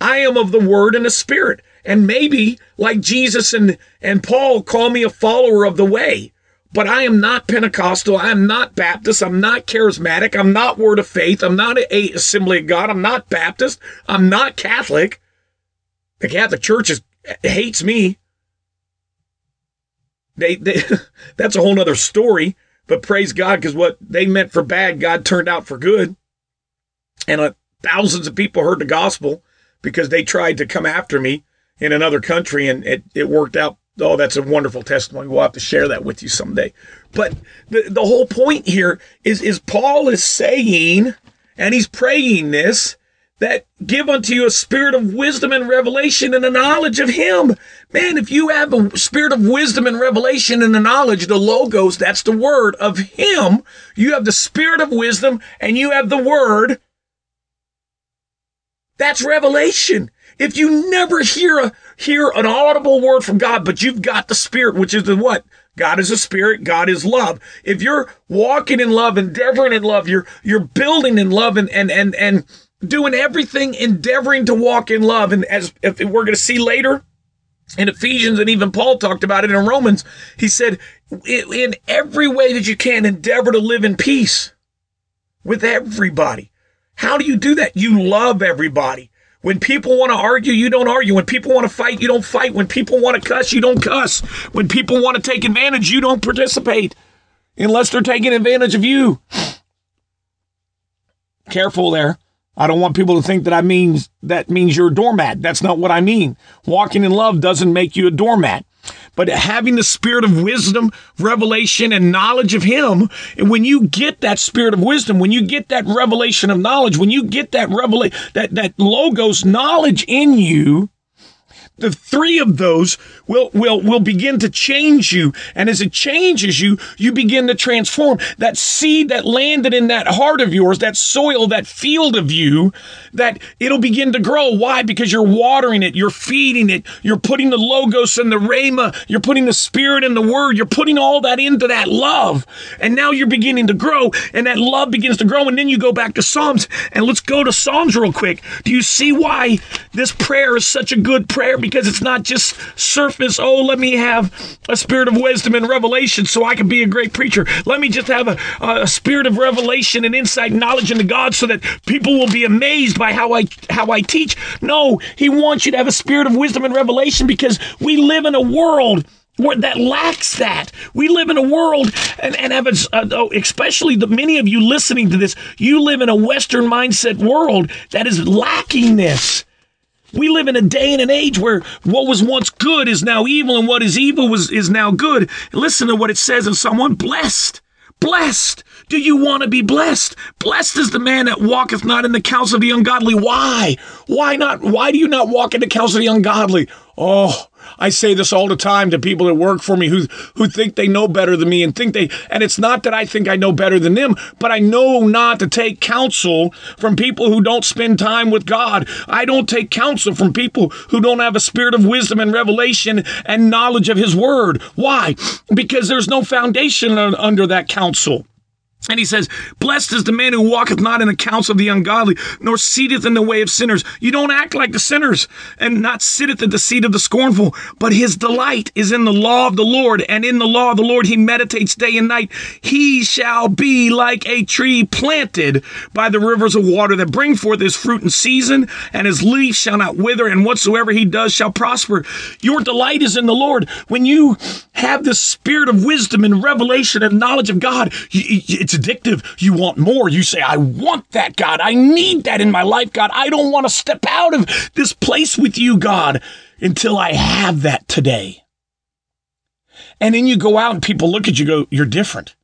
I am of the word and the spirit. And maybe, like Jesus and, and Paul, call me a follower of the way. But I am not Pentecostal. I'm not Baptist. I'm not charismatic. I'm not Word of Faith. I'm not a Assembly of God. I'm not Baptist. I'm not Catholic. The Catholic Church is, hates me. They, they (laughs) that's a whole nother story. But praise God, because what they meant for bad, God turned out for good. And uh, thousands of people heard the gospel because they tried to come after me in another country, and it, it worked out. Oh, that's a wonderful testimony. We'll have to share that with you someday. But the, the whole point here is, is Paul is saying, and he's praying this, that give unto you a spirit of wisdom and revelation and the knowledge of him. Man, if you have a spirit of wisdom and revelation and the knowledge, the logos, that's the word of him. You have the spirit of wisdom and you have the word. That's revelation. If you never hear a hear an audible word from God, but you've got the spirit, which is the what? God is a spirit, God is love. If you're walking in love, endeavoring in love, you're you're building in love and and and and doing everything, endeavoring to walk in love. And as if we're going to see later in Ephesians, and even Paul talked about it in Romans, he said, in every way that you can, endeavor to live in peace with everybody. How do you do that? You love everybody. When people want to argue, you don't argue. When people want to fight, you don't fight. When people want to cuss, you don't cuss. When people want to take advantage, you don't participate unless they're taking advantage of you. Careful there. I don't want people to think that I means that means you're a doormat. That's not what I mean. Walking in love doesn't make you a doormat. But having the spirit of wisdom, revelation, and knowledge of Him, and when you get that spirit of wisdom, when you get that revelation of knowledge, when you get that revelation, that, that logos knowledge in you, the three of those will will will begin to change you. And as it changes you you begin to transform. That seed that landed in that heart of yours that soil that field of you that it'll begin to grow. Why? Because you're watering it you're feeding it you're putting the logos and the rhema you're putting the spirit and the word you're putting all that into that love. And now you're beginning to grow and that love begins to grow. And then you go back to psalms and let's go to psalms real quick. Do you see why this prayer is such a good prayer? because it's not just surface. Oh, let me have a spirit of wisdom and revelation so I can be a great preacher. Let me just have a, a spirit of revelation and insight, knowledge into God, so that people will be amazed by how I how I teach. No, He wants you to have a spirit of wisdom and revelation because we live in a world that lacks that. We live in a world and, and have a, uh, especially the many of you listening to this, you live in a Western mindset world that is lacking this. We live in a day and an age where what was once good is now evil, and what is evil was is now good. Listen to what it says in Psalm 1 blessed. Blessed. Do you want to be blessed? Blessed is the man that walketh not in the counsel of the ungodly. Why? Why not? Why do you not walk in the counsel of the ungodly? Oh, I say this all the time to people that work for me who who think they know better than me and think they and it's not that I think I know better than them, but I know not to take counsel from people who don't spend time with God. I don't take counsel from people who don't have a spirit of wisdom and revelation and knowledge of his word. Why? Because there's no foundation under that counsel. And he says, Blessed is the man who walketh not in the counsel of the ungodly, nor seateth in the way of sinners. You don't act like the sinners, and not sitteth at the seat of the scornful, but his delight is in the law of the Lord, and in the law of the Lord he meditates day and night. He shall be like a tree planted by the rivers of water that bring forth his fruit in season, and his leaf shall not wither, and whatsoever he does shall prosper. Your delight is in the Lord. When you have the spirit of wisdom and revelation and knowledge of God, it's It's addictive. You want more. You say, I want that, God. I need that in my life, God. I don't want to step out of this place with you, God, until I have that today. And then you go out and people look at you, go, you're different.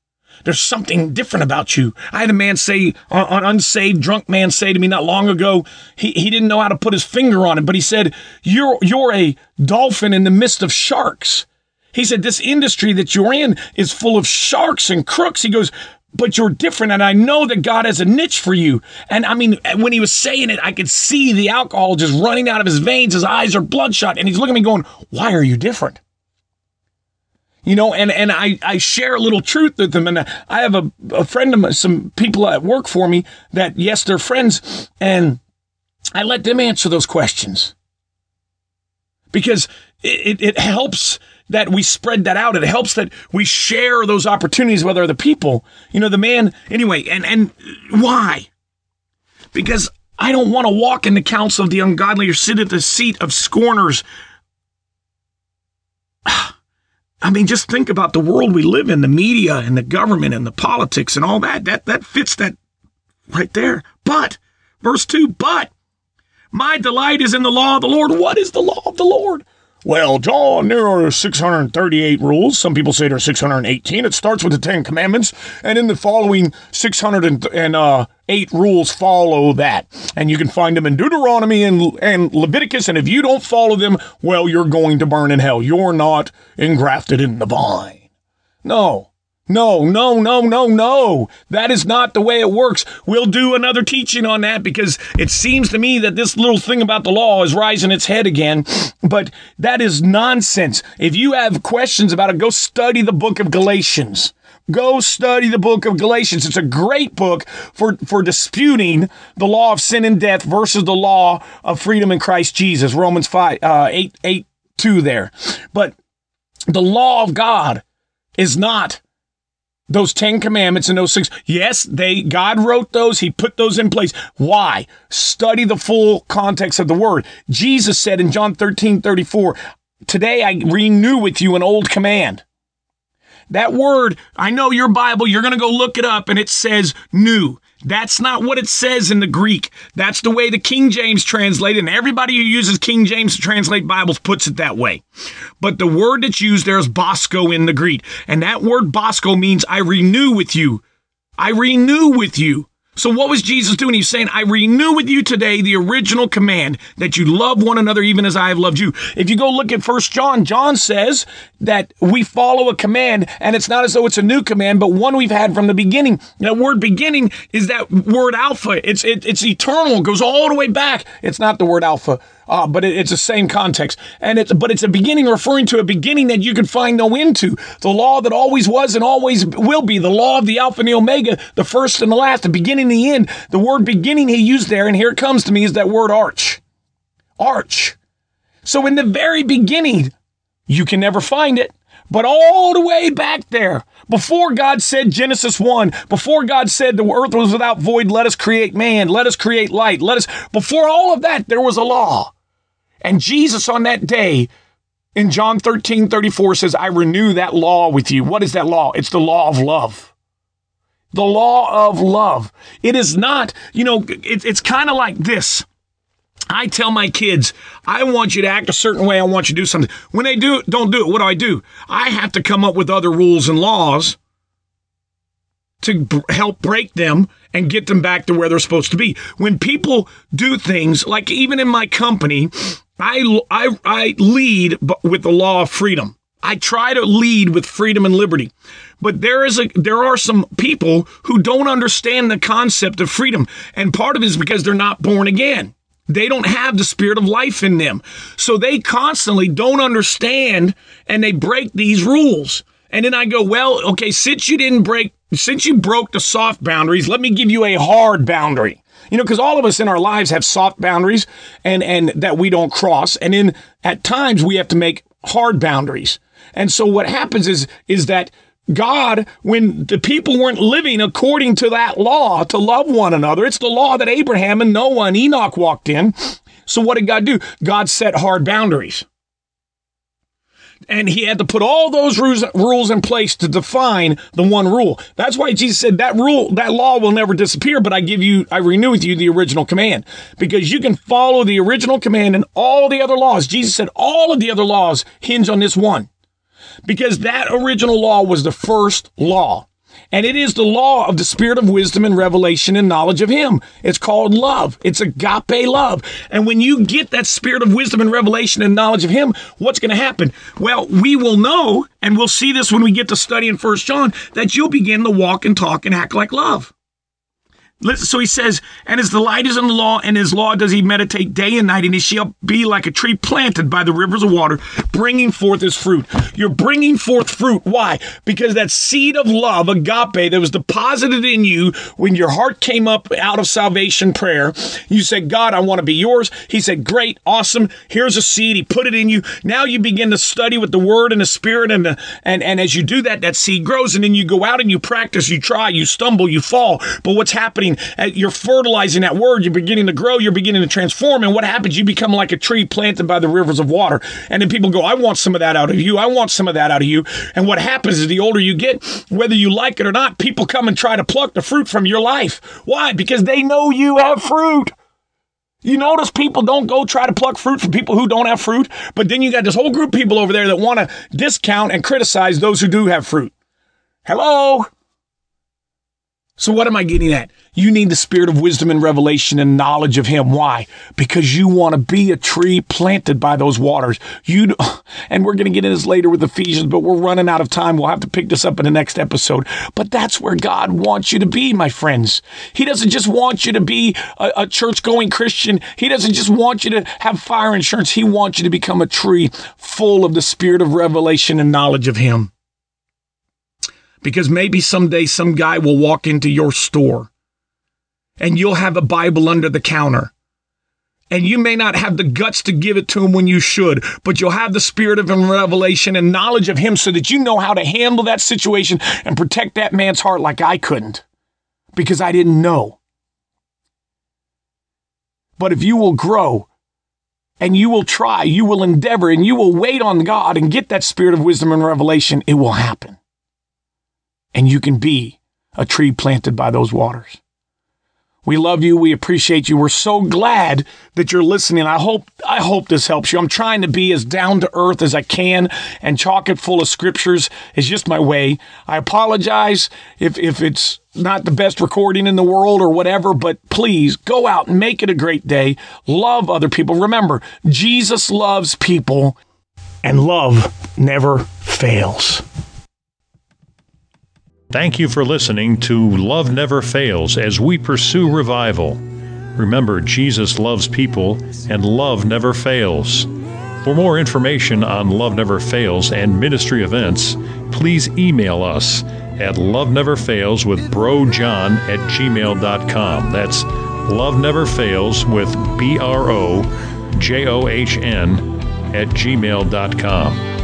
There's something different about you. I had a man say, an unsaved drunk man say to me not long ago, he, he didn't know how to put his finger on it, but he said, you're, you're a dolphin in the midst of sharks. He said, this industry that you're in is full of sharks and crooks. He goes, but you're different. And I know that God has a niche for you. And I mean, when he was saying it, I could see the alcohol just running out of his veins. His eyes are bloodshot. And he's looking at me going, why are you different? you know, and, and I, I share a little truth with them. And I have a, a friend of mine, some people at work for me that, yes, they're friends. And I let them answer those questions because it, it helps that we spread that out. It helps that we share those opportunities with other people. You know, the man, anyway, and, and why? Because I don't want to walk in the counsel of the ungodly or sit at the seat of scorners. (sighs) I mean, just think about the world we live in, the media and the government and the politics and all that. That that fits that right there. But verse 2, but my delight is in the law of the Lord. What is the law of the Lord? Well, John, there are 638 rules. Some people say there are 618. It starts with the Ten Commandments, and in the following 608 uh, rules follow that. And you can find them in Deuteronomy and, and Leviticus. And if you don't follow them, well, you're going to burn in hell. You're not engrafted in the vine. No. No, no, no, no, no. That is not the way it works. We'll do another teaching on that because it seems to me that this little thing about the law is rising its head again. But that is nonsense. If you have questions about it, go study the book of Galatians. Go study the book of Galatians. It's a great book for, for disputing the law of sin and death versus the law of freedom in Christ Jesus. Romans 5, uh, 8, 8, 2 there. But the law of God is not those 10 commandments and those six. Yes they god wrote those. He put those in place. Why? Study the full context of the word. Jesus said in john 13 34 today i renew with you an old command. That word i know your bible you're going to go look it up and it says new that's not what it says in the Greek. That's the way the King James translated, and everybody who uses King James to translate Bibles puts it that way. But the word that's used there is bosco in the Greek. And that word bosco means I renew with you. I renew with you. So what was Jesus doing? He's saying, I renew with you today the original command that you love one another even as I have loved you. If you go look at First John, John says that we follow a command and it's not as though it's a new command, but one we've had from the beginning. That word beginning is that word alpha. It's, it, it's eternal, it goes all the way back. It's not the word alpha uh, but it, it's the same context. And it's but it's a beginning referring to a beginning that you can find no end to. The law that always was and always will be. The law of the Alpha and the Omega, the first and the last, the beginning and the end. The word beginning he used there, and here it comes to me, is that word arch. Arch. So in the very beginning, you can never find it. But all the way back there, before God said Genesis 1, before God said the earth was without void, let us create man, let us create light, let us, before all of that, there was a law. And Jesus on that day in John 13 34 says, I renew that law with you. What is that law? It's the law of love. The law of love. It is not, you know, it, it's kind of like this. I tell my kids, I want you to act a certain way. I want you to do something. When they do, don't do it. What do I do? I have to come up with other rules and laws to b- help break them and get them back to where they're supposed to be. When people do things, like even in my company, I, I, I lead with the law of freedom. I try to lead with freedom and liberty. But there is a there are some people who don't understand the concept of freedom. And part of it is because they're not born again. They don't have the spirit of life in them. So they constantly don't understand and they break these rules. And then I go, well, okay, since you didn't break, since you broke the soft boundaries, let me give you a hard boundary. You know, because all of us in our lives have soft boundaries and, and that we don't cross. And then at times we have to make hard boundaries. And so what happens is, is that God, when the people weren't living according to that law to love one another, it's the law that Abraham and Noah and Enoch walked in. So what did God do? God set hard boundaries. And he had to put all those rules, in place to define the one rule. That's why Jesus said that rule, that law will never disappear, but I give you, I renew with you the original command. Because you can follow the original command and all the other laws. Jesus said all of the other laws hinge on this one. Because that original law was the first law. And it is the law of the spirit of wisdom and revelation and knowledge of Him. It's called love. It's agape love. And when you get that spirit of wisdom and revelation and knowledge of Him, what's going to happen? Well, we will know, and we'll see this when we get to study in First John, that you'll begin to walk and talk and act like love. So he says, and his delight is in the law, and his law does he meditate day and night, and he shall be like a tree planted by the rivers of water, bringing forth his fruit. You're bringing forth fruit. Why? Because that seed of love, agape, that was deposited in you when your heart came up out of salvation prayer, you said, God, I want to be yours. He said, Great, awesome. Here's a seed. He put it in you. Now you begin to study with the word and the spirit, and the, and and as you do that, that seed grows, and then you go out and you practice, you try, you stumble, you fall. But what's happening? You're fertilizing that word. You're beginning to grow. You're beginning to transform. And what happens? You become like a tree planted by the rivers of water. And then people go, I want some of that out of you. I want some of that out of you. And what happens is the older you get, whether you like it or not, people come and try to pluck the fruit from your life. Why? Because they know you have fruit. You notice people don't go try to pluck fruit from people who don't have fruit, but then you got this whole group of people over there that want to discount and criticize those who do have fruit. Hello? So, what am I getting at? You need the spirit of wisdom and revelation and knowledge of Him. Why? Because you want to be a tree planted by those waters. You (laughs) and we're going to get into this later with Ephesians, but we're running out of time. We'll have to pick this up in the next episode. But that's where God wants you to be, my friends. He doesn't just want you to be a, a church-going Christian. He doesn't just want you to have fire insurance. He wants you to become a tree full of the spirit of revelation and knowledge of Him because maybe someday some guy will walk into your store and you'll have a Bible under the counter. And you may not have the guts to give it to him when you should, but you'll have the spirit of revelation and knowledge of him so that you know how to handle that situation and protect that man's heart like I couldn't because I didn't know. But if you will grow and you will try, you will endeavor, and you will wait on God and get that spirit of wisdom and revelation, it will happen and you can be a tree planted by those waters. We love you. We appreciate you. We're so glad that you're listening. I hope I hope this helps you. I'm trying to be as down to earth as I can and chalk it full of scriptures is just my way. I apologize if if it's not the best recording in the world or whatever, but please go out and make it a great day. Love other people. Remember, Jesus loves people and love never fails. Thank you for listening to Love Never Fails as we pursue revival. Remember, Jesus loves people and love never fails. For more information on Love Never Fails and ministry events, please email us at Love Never Fails with brojohn at gmail.com. That's Love Never Fails with B R O J O H N at gmail.com.